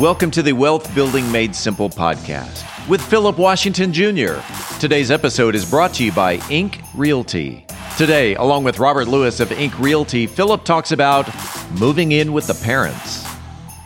Welcome to the Wealth Building Made Simple podcast with Philip Washington Jr. Today's episode is brought to you by Ink Realty. Today, along with Robert Lewis of Ink Realty, Philip talks about moving in with the parents.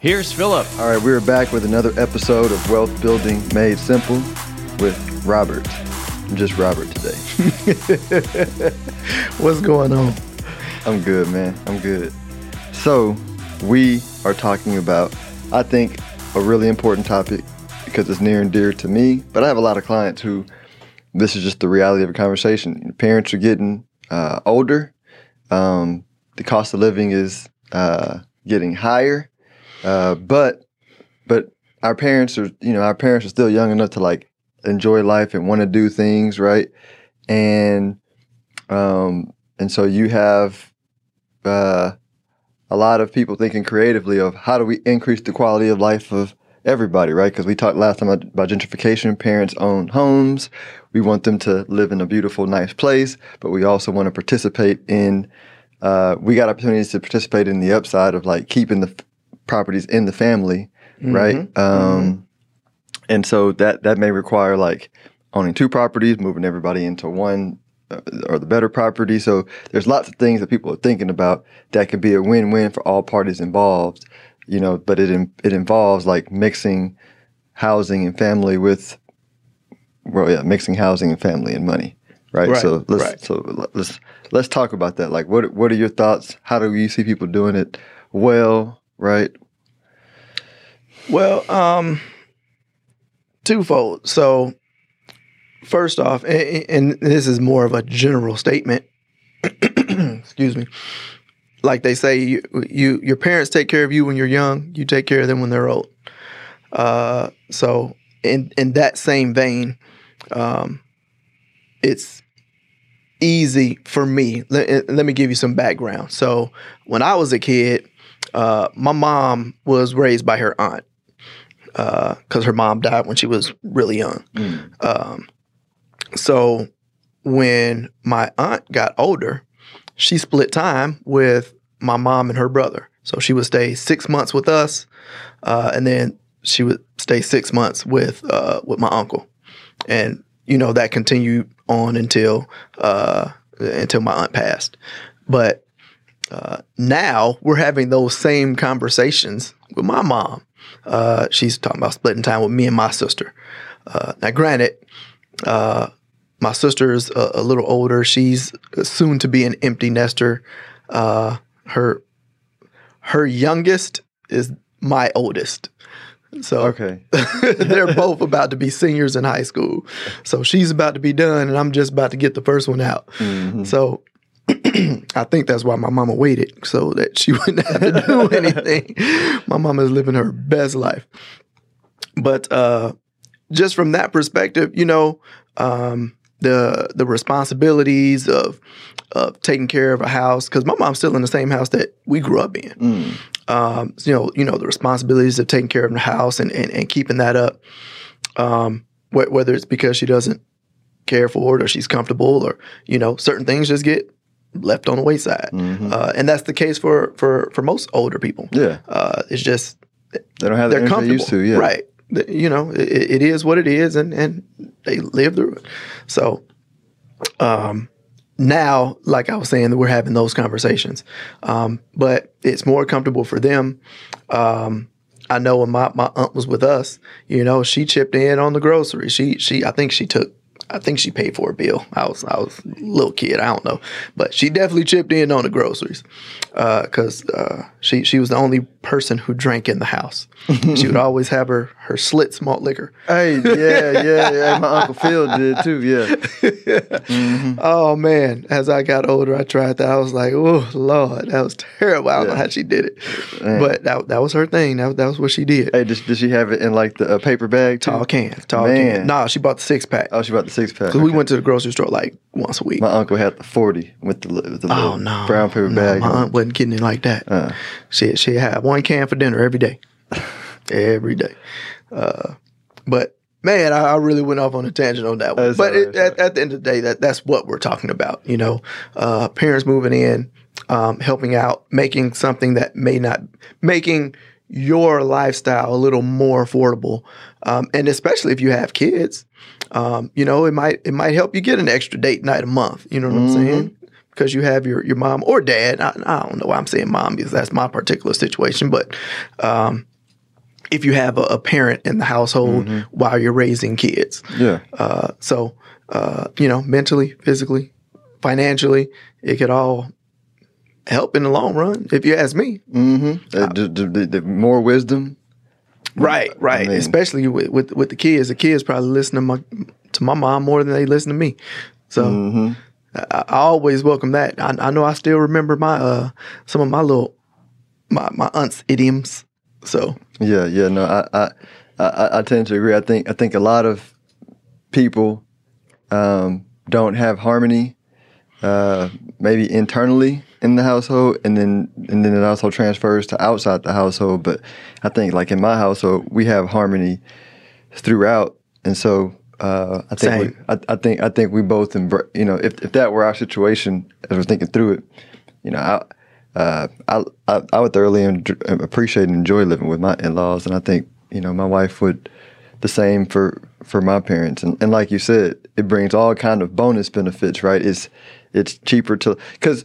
Here's Philip. All right, we're back with another episode of Wealth Building Made Simple with Robert. I'm just Robert today. What's going on? I'm good, man. I'm good. So, we are talking about, I think, a really important topic because it's near and dear to me. But I have a lot of clients who this is just the reality of a conversation. Parents are getting uh, older, um, the cost of living is uh, getting higher uh, but but our parents are you know our parents are still young enough to like enjoy life and want to do things right? And um and so you have uh a lot of people thinking creatively of how do we increase the quality of life of everybody right? Because we talked last time about gentrification parents own homes. We want them to live in a beautiful nice place but we also want to participate in uh, we got opportunities to participate in the upside of like keeping the properties in the family, mm-hmm. right? Um, mm-hmm. And so that that may require like owning two properties, moving everybody into one uh, or the better property. So there's lots of things that people are thinking about that could be a win-win for all parties involved. You know, but it it involves like mixing housing and family with well, yeah, mixing housing and family and money. Right? right so let's right. so let's let's talk about that. Like, what what are your thoughts? How do you see people doing it well? Right? Well, um, twofold. So, first off, and, and this is more of a general statement. excuse me. Like they say, you, you your parents take care of you when you're young. You take care of them when they're old. Uh, so, in in that same vein, um, it's easy for me. Let, let me give you some background. So, when I was a kid, uh, my mom was raised by her aunt because uh, her mom died when she was really young. Mm. Um, so when my aunt got older, she split time with my mom and her brother. So she would stay six months with us, uh, and then she would stay six months with uh, with my uncle, and you know that continued on until uh, until my aunt passed. But uh, now we're having those same conversations with my mom. Uh, she's talking about splitting time with me and my sister. Uh, now, granted, uh, my sister is a, a, little older. She's soon to be an empty nester. Uh, her her youngest is my oldest. So okay, they're both about to be seniors in high school. So she's about to be done, and I'm just about to get the first one out. Mm-hmm. So I think that's why my mama waited so that she wouldn't have to do anything. my mama is living her best life. But uh, just from that perspective, you know, um, the the responsibilities of of taking care of a house because my mom's still in the same house that we grew up in. Mm. Um, so, you know, you know the responsibilities of taking care of the house and and, and keeping that up. Um, wh- whether it's because she doesn't care for it or she's comfortable or you know certain things just get left on the wayside, mm-hmm. uh, and that's the case for for for most older people. Yeah, uh, it's just they don't have they're the comfortable, used to. Yeah, right. You know, it, it is what it is, and and they live through it. So, um, now, like I was saying, that we're having those conversations, um, but it's more comfortable for them. Um, I know when my, my aunt was with us, you know, she chipped in on the groceries. She she I think she took I think she paid for a bill. I was I was a little kid. I don't know, but she definitely chipped in on the groceries because uh, uh, she she was the only person who drank in the house. she would always have her her Schlitz malt liquor. Hey, yeah, yeah, yeah. My uncle Phil did too. Yeah. Oh man! As I got older, I tried that. I was like, oh lord, that was terrible. I don't know how she did it, but that that was her thing. That that was what she did. Hey, did, did she have it in like the uh, paper bag? Too? Tall can, tall Man. can. Nah, she bought the six pack. Oh, she bought the six pack. Cause we went to the grocery store like once a week. My uncle had the forty with the, with the Oh little no, brown paper no, bag. My aunt wasn't getting it like that. Uh. She she had one can for dinner every day, every day. Uh, but man, I, I really went off on a tangent on that one. That's but it, at, at the end of the day, that that's what we're talking about. You know, uh, parents moving in, um, helping out, making something that may not making your lifestyle a little more affordable, um, and especially if you have kids, um, you know, it might it might help you get an extra date night a month. You know what I'm saying? Because you have your your mom or dad. I, I don't know why I'm saying mom because that's my particular situation, but um, if you have a, a parent in the household while you're raising kids, Yeah. uh, so uh, you know, mentally, physically, financially, it could all help in the long run. If you ask me, Mm-hmm. Uh, the, the, the more wisdom. Right, right. mean- Especially with, with with the kids. The kids probably listen to my to my mom more than they listen to me. So Mm-hmm. I, I always welcome that. I, I know I still remember my uh some of my little my my aunt's idioms. So Yeah, yeah. No, I, I, I, I tend to agree. I think, I think a lot of people um, don't have harmony, uh, maybe internally in the household, and then and then it also transfers to outside the household. But I think, like in my household, we have harmony throughout, and so uh, I think we, I, I think I think we both embr- you know if if that were our situation as we're thinking through it, you know I. Uh, I, I I would thoroughly appreciate and enjoy living with my in-laws, and I think you know my wife would the same for for my parents. And, and like you said, it brings all kind of bonus benefits, right? It's it's cheaper to because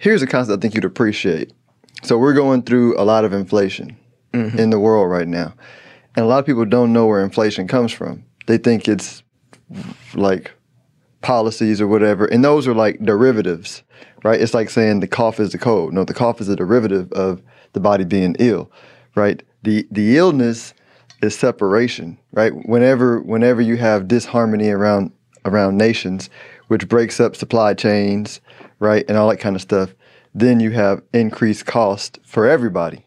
here's a concept I think you'd appreciate. So we're going through a lot of inflation mm-hmm. in the world right now, and a lot of people don't know where inflation comes from. They think it's like policies or whatever, and those are like derivatives, right? It's like saying the cough is the cold. No, the cough is a derivative of the body being ill, right? The the illness is separation, right? Whenever whenever you have disharmony around around nations, which breaks up supply chains, right, and all that kind of stuff, then you have increased cost for everybody.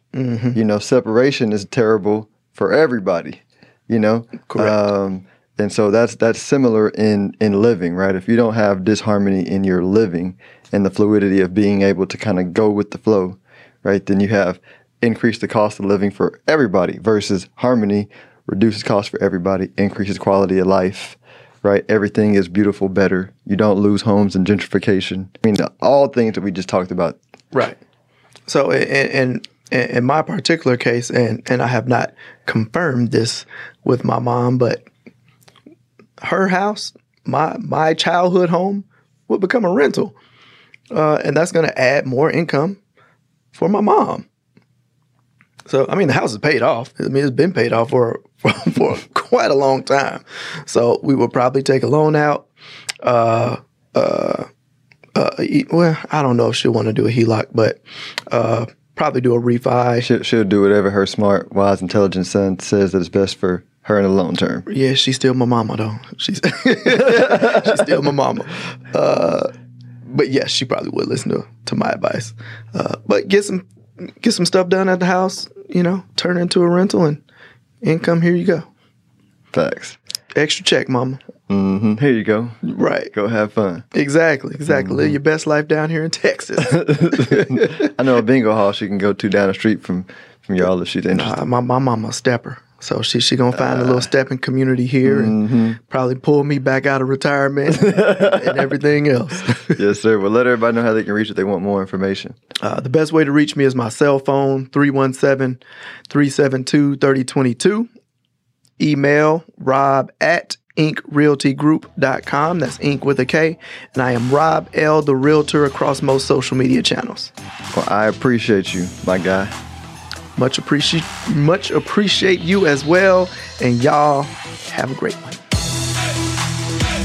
You know, separation is terrible for everybody. You know, Correct. Um, and so that's that's similar in in living, right? If you don't have disharmony in your living and the fluidity of being able to kind of go with the flow, right? Then you have increased the cost of living for everybody versus harmony reduces cost for everybody, increases quality of life, right? Everything is beautiful, better. You don't lose homes and gentrification. I mean, all things that we just talked about. Right. So in, in in my particular case, and and I have not confirmed this with my mom, but her house, my my childhood home, would become a rental, uh, and that's going to add more income for my mom. So I mean, the house is paid off. I mean, it's been paid off for for, for quite a long time. So we will probably take a loan out. Uh, uh, uh, well, I don't know if she'll want to do a HELOC, but uh, probably do a refi. She'll, she'll do whatever her smart, wise, intelligent son says that is best for her in the long term. Yeah, she's still my mama though. She's she's still my mama. Uh, but yes, she probably would listen to, to my advice. Uh, but get some get some stuff done at the house. You know, turn it into a rental and income. Here you go. Facts. Extra check, mama. Hmm Here you go. Right. Go have fun. Exactly. Exactly. Live your best life down here in Texas. I know a bingo hall she can go to down the street from from y'all if she's interested. Uh, my my mama a stepper, so she she gonna find a little stepping community here and probably pull me back out of retirement and everything else. yes, sir. Well, let everybody know how they can reach if they want more information. Uh, the best way to reach me is my cell phone 317 372 3022. Email rob at inkrealtygroup.com. That's ink with a K. And I am Rob L, the realtor across most social media channels. Well, I appreciate you, my guy. Much appreciate much appreciate you as well. And y'all have a great one.